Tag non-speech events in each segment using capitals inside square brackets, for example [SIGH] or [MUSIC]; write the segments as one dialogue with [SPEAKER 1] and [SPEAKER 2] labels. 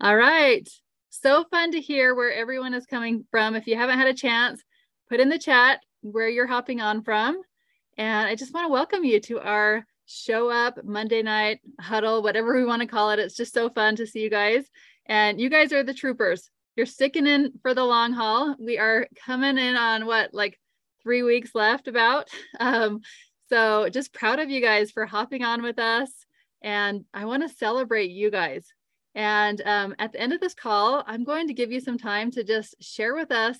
[SPEAKER 1] All right. So fun to hear where everyone is coming from. If you haven't had a chance, put in the chat where you're hopping on from. And I just want to welcome you to our show up Monday night huddle, whatever we want to call it. It's just so fun to see you guys. And you guys are the troopers. You're sticking in for the long haul. We are coming in on what, like three weeks left about. [LAUGHS] Um, so just proud of you guys for hopping on with us. And I want to celebrate you guys. And um, at the end of this call, I'm going to give you some time to just share with us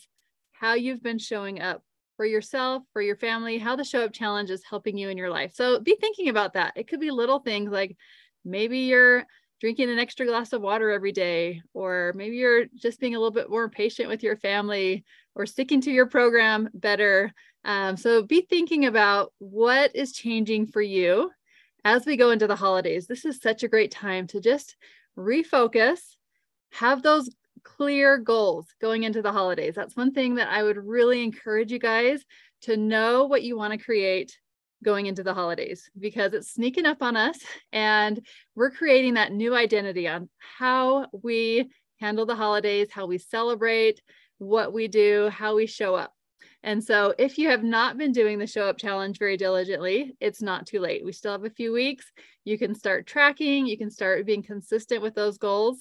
[SPEAKER 1] how you've been showing up for yourself, for your family, how the show up challenge is helping you in your life. So be thinking about that. It could be little things like maybe you're drinking an extra glass of water every day, or maybe you're just being a little bit more patient with your family or sticking to your program better. Um, so be thinking about what is changing for you as we go into the holidays. This is such a great time to just refocus, have those clear goals going into the holidays. That's one thing that I would really encourage you guys to know what you want to create going into the holidays because it's sneaking up on us and we're creating that new identity on how we handle the holidays, how we celebrate, what we do, how we show up. And so, if you have not been doing the show up challenge very diligently, it's not too late. We still have a few weeks. You can start tracking, you can start being consistent with those goals.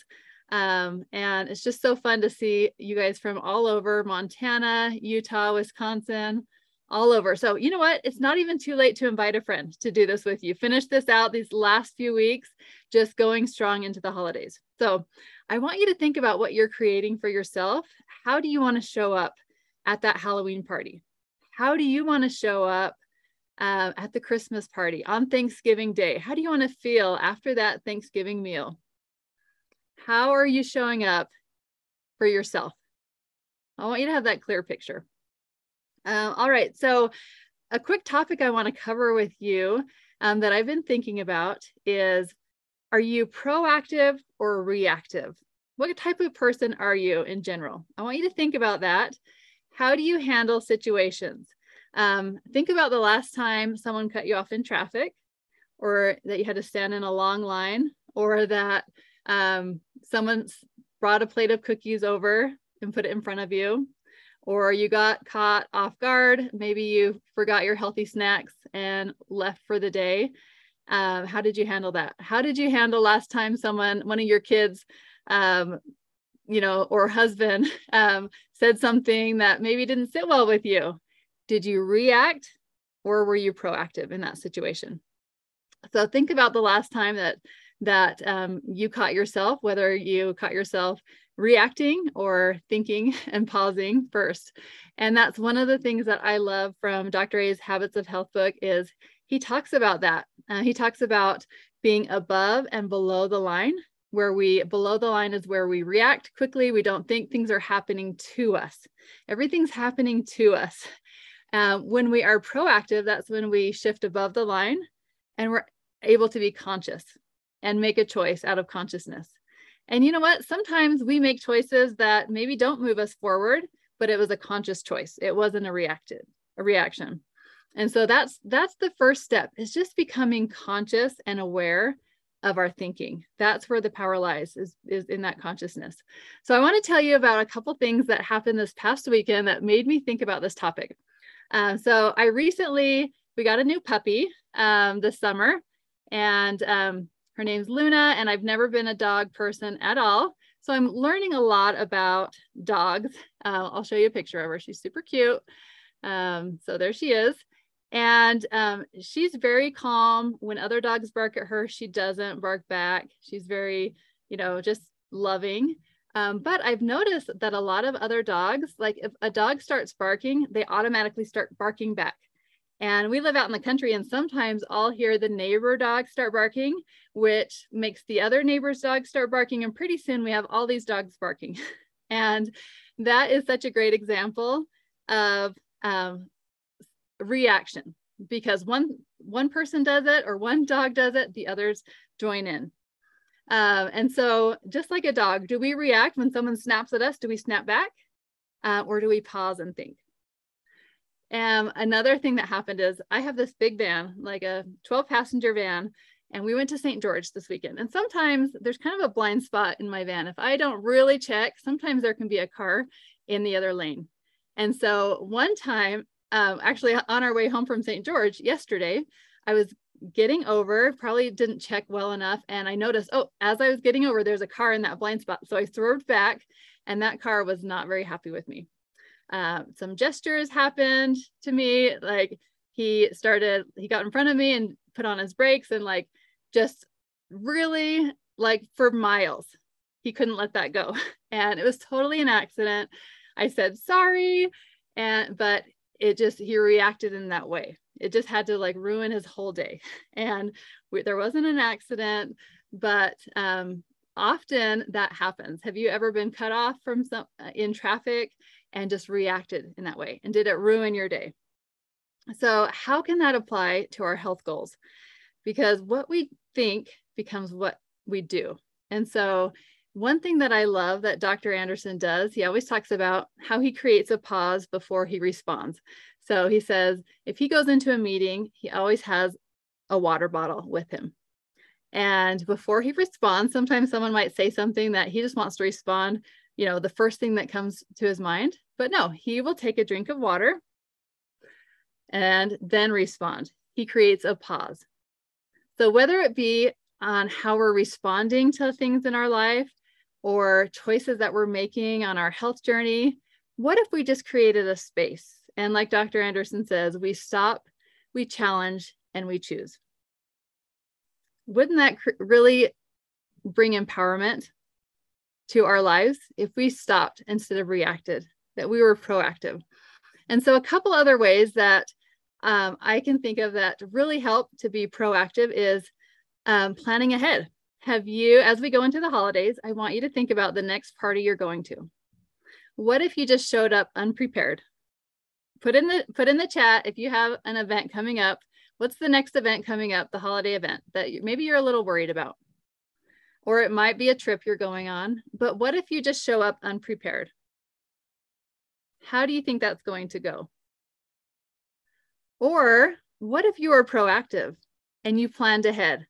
[SPEAKER 1] Um, and it's just so fun to see you guys from all over Montana, Utah, Wisconsin, all over. So, you know what? It's not even too late to invite a friend to do this with you. Finish this out these last few weeks, just going strong into the holidays. So, I want you to think about what you're creating for yourself. How do you want to show up at that Halloween party? How do you want to show up uh, at the Christmas party on Thanksgiving Day? How do you want to feel after that Thanksgiving meal? How are you showing up for yourself? I want you to have that clear picture. Um, all right, so a quick topic I want to cover with you um, that I've been thinking about is are you proactive or reactive? What type of person are you in general? I want you to think about that. How do you handle situations? Um, think about the last time someone cut you off in traffic, or that you had to stand in a long line, or that um, someone brought a plate of cookies over and put it in front of you, or you got caught off guard. Maybe you forgot your healthy snacks and left for the day. Um, how did you handle that? How did you handle last time someone, one of your kids, um, you know, or husband [LAUGHS] um, said something that maybe didn't sit well with you? Did you react or were you proactive in that situation? So think about the last time that that um, you caught yourself, whether you caught yourself reacting or thinking [LAUGHS] and pausing first. And that's one of the things that I love from Dr. A's Habits of Health book is he talks about that. Uh, he talks about being above and below the line where we below the line is where we react quickly we don't think things are happening to us everything's happening to us uh, when we are proactive that's when we shift above the line and we're able to be conscious and make a choice out of consciousness. And you know what? Sometimes we make choices that maybe don't move us forward, but it was a conscious choice. It wasn't a reactive a reaction. And so that's that's the first step is just becoming conscious and aware of our thinking. That's where the power lies is, is in that consciousness. So I want to tell you about a couple things that happened this past weekend that made me think about this topic. Uh, so I recently, we got a new puppy um, this summer and um, her name's Luna, and I've never been a dog person at all. So I'm learning a lot about dogs. Uh, I'll show you a picture of her. She's super cute. Um, so there she is. And um, she's very calm. When other dogs bark at her, she doesn't bark back. She's very, you know, just loving. Um, but I've noticed that a lot of other dogs, like if a dog starts barking, they automatically start barking back. And we live out in the country, and sometimes I'll hear the neighbor dog start barking, which makes the other neighbor's dog start barking. And pretty soon we have all these dogs barking. [LAUGHS] and that is such a great example of um, reaction because one one person does it or one dog does it, the others join in. Uh, and so, just like a dog, do we react when someone snaps at us? Do we snap back, uh, or do we pause and think? And another thing that happened is I have this big van, like a 12 passenger van, and we went to St. George this weekend. And sometimes there's kind of a blind spot in my van. If I don't really check, sometimes there can be a car in the other lane. And so one time, um, actually on our way home from St. George yesterday, I was getting over, probably didn't check well enough. And I noticed, oh, as I was getting over, there's a car in that blind spot. So I swerved back, and that car was not very happy with me. Uh, some gestures happened to me. Like he started, he got in front of me and put on his brakes and like just really like for miles. He couldn't let that go. [LAUGHS] And it was totally an accident. I said sorry. And but it just he reacted in that way. It just had to like ruin his whole day. [LAUGHS] And we, there wasn't an accident, but um, often that happens. Have you ever been cut off from some uh, in traffic and just reacted in that way? And did it ruin your day? So, how can that apply to our health goals? Because what we think becomes what we do. And so, one thing that I love that Dr. Andersen does, he always talks about how he creates a pause before he responds. So, he says if he goes into a meeting, he always has a water bottle with him. And before he responds, sometimes someone might say something that he just wants to respond, you know, the first thing that comes to his mind. But no, he will take a drink of water and then respond. He creates a pause. So, whether it be on how we're responding to things in our life or choices that we're making on our health journey, what if we just created a space? And, like Dr. Andersen says, we stop, we challenge, and we choose. Wouldn't that really bring empowerment to our lives if we stopped instead of reacted, that we were proactive? And so, a couple other ways that um, I can think of that really help to be proactive is um, planning ahead. Have you, as we go into the holidays, I want you to think about the next party you're going to. What if you just showed up unprepared? Put in the put in the chat if you have an event coming up. What's the next event coming up? The holiday event that maybe you're a little worried about, or it might be a trip you're going on. But what if you just show up unprepared? How do you think that's going to go? Or what if you are proactive and you planned ahead?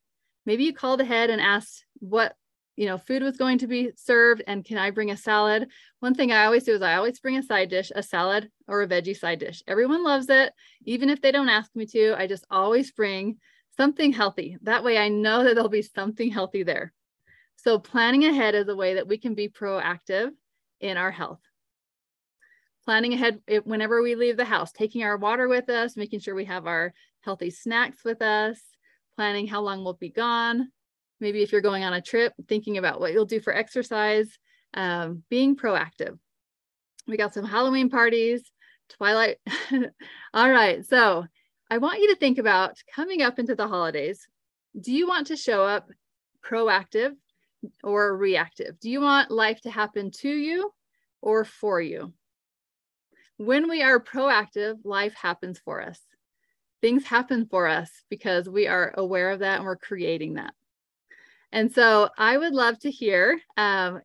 [SPEAKER 1] Maybe you called ahead and asked what you know food was going to be served and can I bring a salad? One thing I always do is I always bring a side dish, a salad or a veggie side dish. Everyone loves it, even if they don't ask me to. I just always bring something healthy. That way I know that there'll be something healthy there. So planning ahead is a way that we can be proactive in our health planning ahead whenever we leave the house, taking our water with us, making sure we have our healthy snacks with us, planning how long we'll be gone. Maybe if you're going on a trip, thinking about what you'll do for exercise, um, being proactive. We got some Halloween parties, Twilight. [LAUGHS] All right, so I want you to think about coming up into the holidays. Do you want to show up proactive or reactive? Do you want life to happen to you or for you? when we are proactive, life happens for us. Things happen for us because we are aware of that and we're creating that. And so I would love to hear um,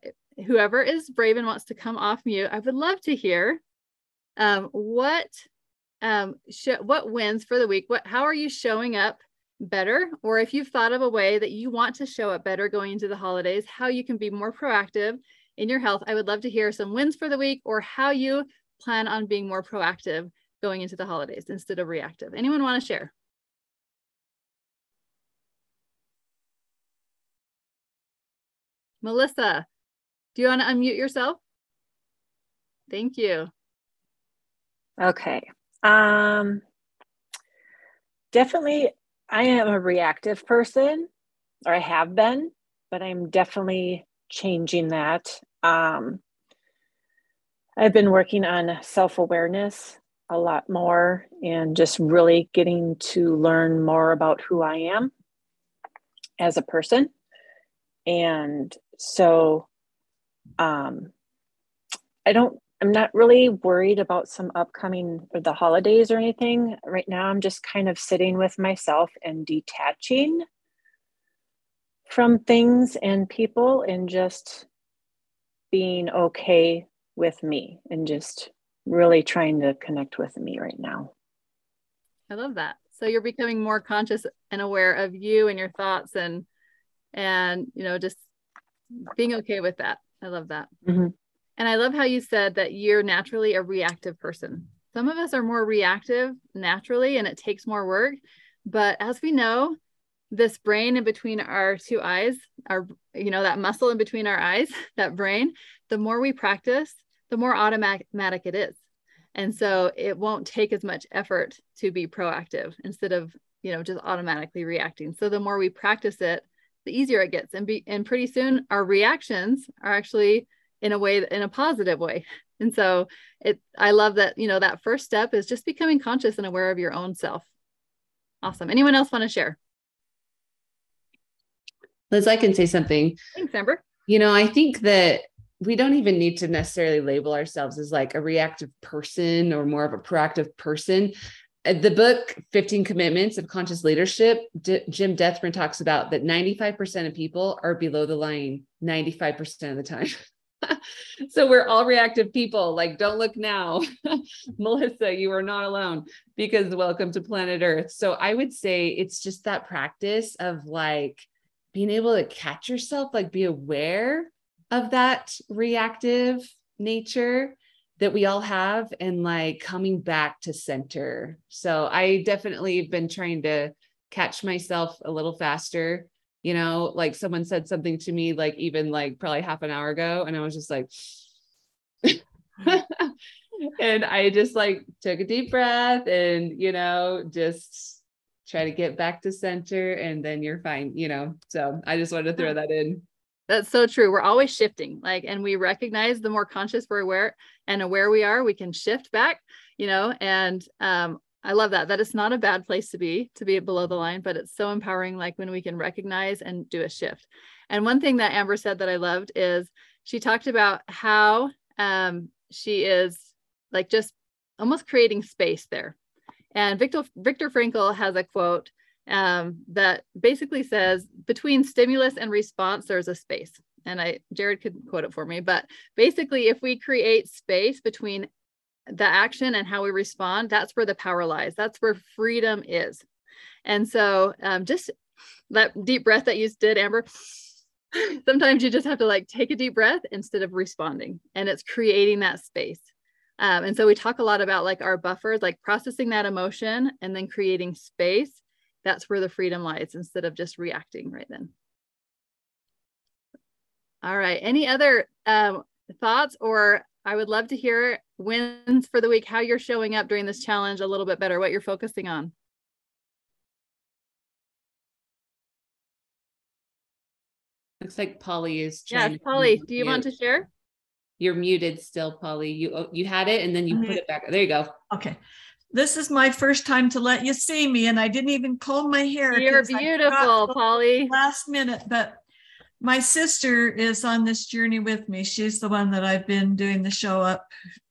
[SPEAKER 1] whoever is brave and wants to come off mute. I would love to hear um, what um, sh- what wins for the week. What how are you showing up better? Or if you've thought of a way that you want to show up better going into the holidays, how you can be more proactive in your health. I would love to hear some wins for the week or how you plan on being more proactive going into the holidays instead of reactive. Anyone want to share? Melissa, do you want to unmute yourself? Thank you.
[SPEAKER 2] Okay. Um, definitely, I am a reactive person, or I have been, but I'm definitely changing that. Um, I've been working on self awareness a lot more and just really getting to learn more about who I am as a person. And so um, I don't, I'm not really worried about some upcoming or the holidays or anything. Right now, I'm just kind of sitting with myself and detaching from things and people and just being okay with me and just really trying to connect with me right now.
[SPEAKER 1] I love that. So you're becoming more conscious and aware of you and your thoughts and and you know just being okay with that. I love that. Mm-hmm. And I love how you said that you're naturally a reactive person. Some of us are more reactive naturally and it takes more work. But as we know, this brain in between our two eyes, our, you know, that muscle in between our eyes, [LAUGHS] that brain, the more we practice, the more automatic it is. And so it won't take as much effort to be proactive instead of, you know, just automatically reacting. So the more we practice it, the easier it gets. And be and pretty soon our reactions are actually in a way in a positive way. [LAUGHS] And so it I love that, you know, that first step is just becoming conscious and aware of your own self. Awesome. Anyone else want to share?
[SPEAKER 3] Liz, I can say something.
[SPEAKER 1] Thanks, Amber.
[SPEAKER 3] You know, I think that we don't even need to necessarily label ourselves as like a reactive person or more of a proactive person. Uh, the book 15 Commitments of Conscious Leadership, D- Jim Dethmer talks about that 95% of people are below the line 95% of the time. [LAUGHS] so we're all reactive people. Like, don't look now. [LAUGHS] Melissa, you are not alone because welcome to planet Earth. So I would say it's just that practice of like being able to catch yourself, like be aware of that reactive nature that we all have and like coming back to center. So I definitely have been trying to catch myself a little faster. You know, like someone said something to me, like even like probably half an hour ago, and I was just like, [LAUGHS] and I just like took a deep breath and, you know, just try to get back to center and then you're fine, you know. So I just wanted to throw that in.
[SPEAKER 1] That's so true. We're always shifting. Like, and we recognize the more conscious we're aware and aware we are, we can shift back, you know, and um, I love that. That is not a bad place to be, to be below the line, but it's so empowering, like when we can recognize and do a shift. And one thing that Amber said that I loved is she talked about how um, she is like just almost creating space there. And Viktor Viktor Frankl has a quote um, that basically says between stimulus and response, there's a space. And I, Jared could quote it for me, but basically, if we create space between the action and how we respond, that's where the power lies. That's where freedom is. And so, um, just that deep breath that you did, Amber. [LAUGHS] Sometimes you just have to like take a deep breath instead of responding, and it's creating that space. Um, and so we talk a lot about like our buffers, like processing that emotion and then creating space that's where the freedom lies instead of just reacting right then. All right. Any other um, thoughts or I would love to hear wins for the week, how you're showing up during this challenge a little bit better, what you're focusing on.
[SPEAKER 3] Looks like Polly is.
[SPEAKER 1] Yes, Polly, do you want to share?
[SPEAKER 3] You're muted still, Polly. You you had it and then you put it back. There you go.
[SPEAKER 4] Okay this is my first time to let you see me, and I didn't even comb my hair.
[SPEAKER 1] You're beautiful, Polly.
[SPEAKER 4] Last minute, but my sister is on this journey with me. She's the one that I've been doing the show up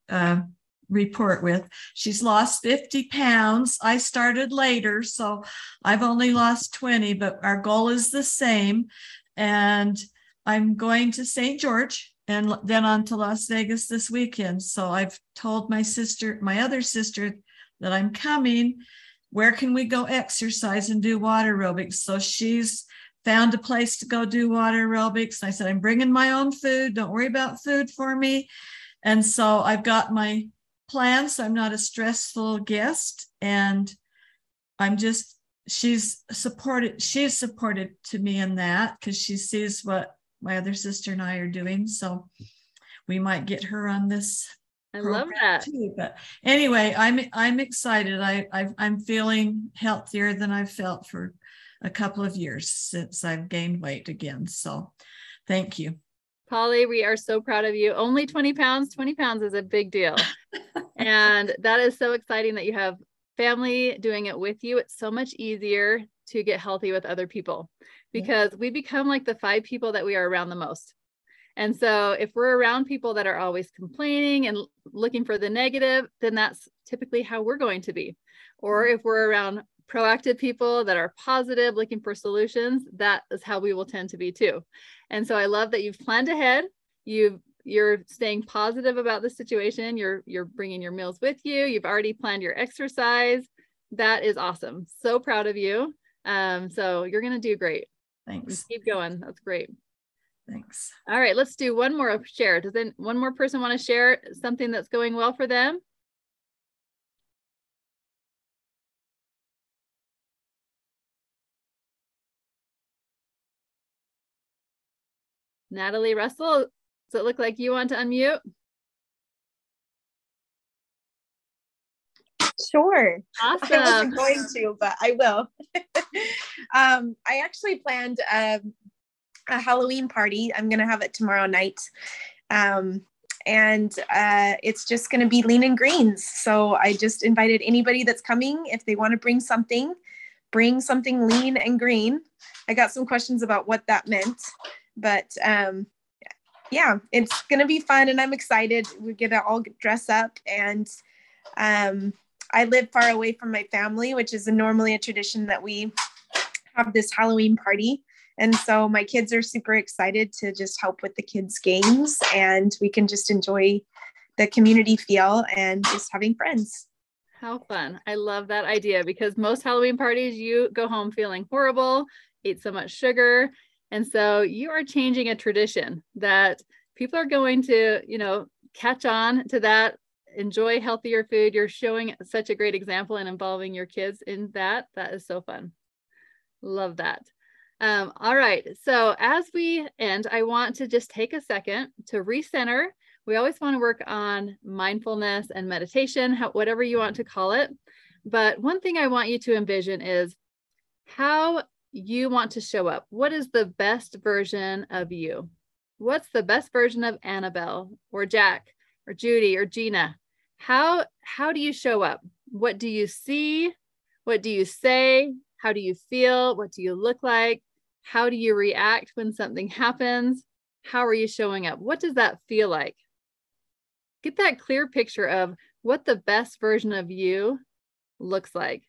[SPEAKER 4] uh, report with. She's lost 50 pounds. I started later, so I've only lost 20, but our goal is the same. And I'm going to St. George and then on to Las Vegas this weekend. So I've told my sister, my other sister, that I'm coming. Where can we go exercise and do water aerobics? So she's found a place to go do water aerobics. And I said, I'm bringing my own food. Don't worry about food for me. And so I've got my plans. So I'm not a stressful guest. And I'm just, she's supported, she's supported to me in that because she sees what my other sister and I are doing. So we might get her on this
[SPEAKER 1] I love that
[SPEAKER 4] too. But anyway, I'm I'm excited. I, I I'm feeling healthier than I've felt for a couple of years since I've gained weight again. So thank you.
[SPEAKER 1] Polly, we are so proud of you. Only 20 pounds, 20 pounds is a big deal. [LAUGHS] and that is so exciting that you have family doing it with you. It's so much easier to get healthy with other people because we become like the five people that we are around the most. And so if we're around people that are always complaining and looking for the negative, then that's typically how we're going to be. Or mm-hmm. if we're around proactive people that are positive, looking for solutions, that is how we will tend to be too. And so I love that you've planned ahead. You've you're staying positive about the situation. You're you're bringing your meals with you. You've already planned your exercise. that is awesome. So proud of you. Um, so you're going to do great.
[SPEAKER 4] Thanks.
[SPEAKER 1] Keep going. That's great.
[SPEAKER 4] Thanks.
[SPEAKER 1] All right, let's do one more share. Does then one more person want to share something that's going well for them? Natalie Russell, does it look like you want to unmute?
[SPEAKER 5] Sure.
[SPEAKER 1] Awesome.
[SPEAKER 5] I wasn't going to, but I will. [LAUGHS] um, I actually planned um, a Halloween party. I'm going to have it tomorrow night. Um, and uh, it's just going to be lean and greens. So I just invited anybody that's coming, if they want to bring something, bring something lean and green. I got some questions about what that meant, but um, yeah, it's going to be fun and I'm excited. We're going to all dress up and um, I live far away from my family, which is normally a tradition that we have this Halloween party. And so my kids are super excited to just help with the kids' games and we can just enjoy the community feel and just having friends.
[SPEAKER 1] How fun. I love that idea because most Halloween parties, you go home feeling horrible, eat so much sugar. And so you are changing a tradition that people are going to, you know, catch on to that enjoy healthier food. You're showing such a great example and involving your kids in that. That is so fun. Love that. Um, all right. So as we end, I want to just take a second to recenter. We always want to work on mindfulness and meditation, how, whatever you want to call it. But one thing I want you to envision is how you want to show up. What is the best version of you? What's the best version of Annabelle or Jack or Judy or Gina? how how do you show up what do you see what do you say how do you feel what do you look like how do you react when something happens? How are you showing up? What does that feel like? Get that clear picture of what the best version of you looks like.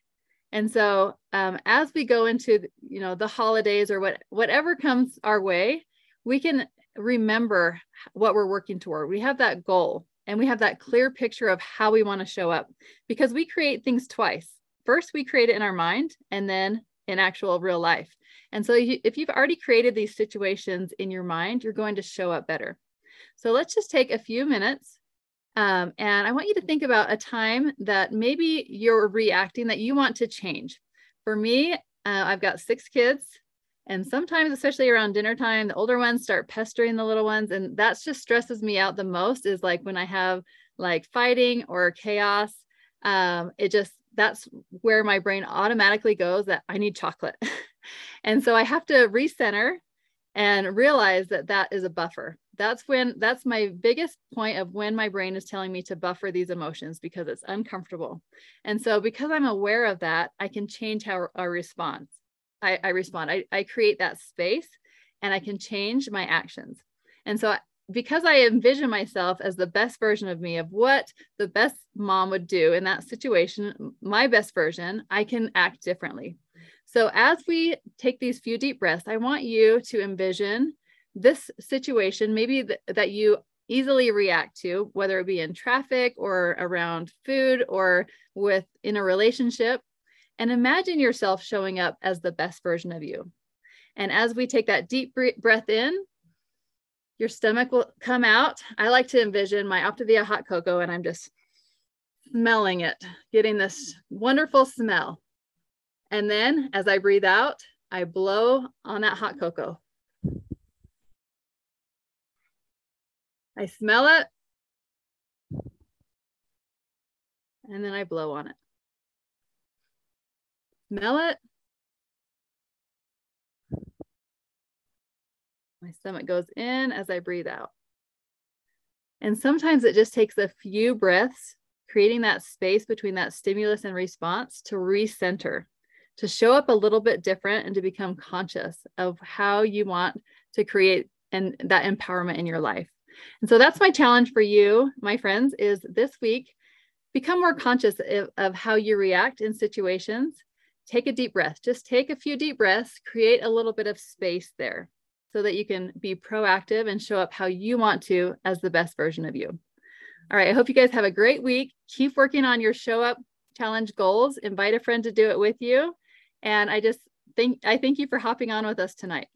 [SPEAKER 1] And so um, as we go into you know the holidays or what whatever comes our way we can remember what we're working toward. We have that goal and we have that clear picture of how we want to show up because we create things twice. First, we create it in our mind and then in actual real life. And so if you've already created these situations in your mind, you're going to show up better. So let's just take a few minutes. Um, and I want you to think about a time that maybe you're reacting that you want to change. For me, uh, I've got six kids and sometimes, especially around dinner time, the older ones start pestering the little ones. And that's just stresses me out the most is like when I have like fighting or chaos. Um, it just, that's where my brain automatically goes that I need chocolate. [LAUGHS] and so I have to recenter and realize that that is a buffer. That's when, that's my biggest point of when my brain is telling me to buffer these emotions because it's uncomfortable. And so because I'm aware of that, I can change how I respond. I, I respond. I, I create that space and I can change my actions. And so because I envision myself as the best version of me, of what the best mom would do in that situation, my best version, I can act differently. So, as we take these few deep breaths, I want you to envision this situation, maybe th- that you easily react to, whether it be in traffic or around food or with in a relationship and imagine yourself showing up as the best version of you. And as we take that deep breath in, your stomach will come out. I like to envision my Optavia hot cocoa and I'm just smelling it, getting this wonderful smell. And then as I breathe out, I blow on that hot cocoa. I smell it. And then I blow on it. Smell it. My stomach goes in as I breathe out. And sometimes it just takes a few breaths, creating that space between that stimulus and response to recenter, to show up a little bit different and to become conscious of how you want to create and that empowerment in your life. And so that's my challenge for you, my friends, is this week, become more conscious of, how you react in situations take a deep breath. Just take a few deep breaths, create a little bit of space there so that you can be proactive and show up how you want to as the best version of you. All right, I hope you guys have a great week. Keep working on your show up challenge goals, invite a friend to do it with you. And I just think I thank you for hopping on with us tonight.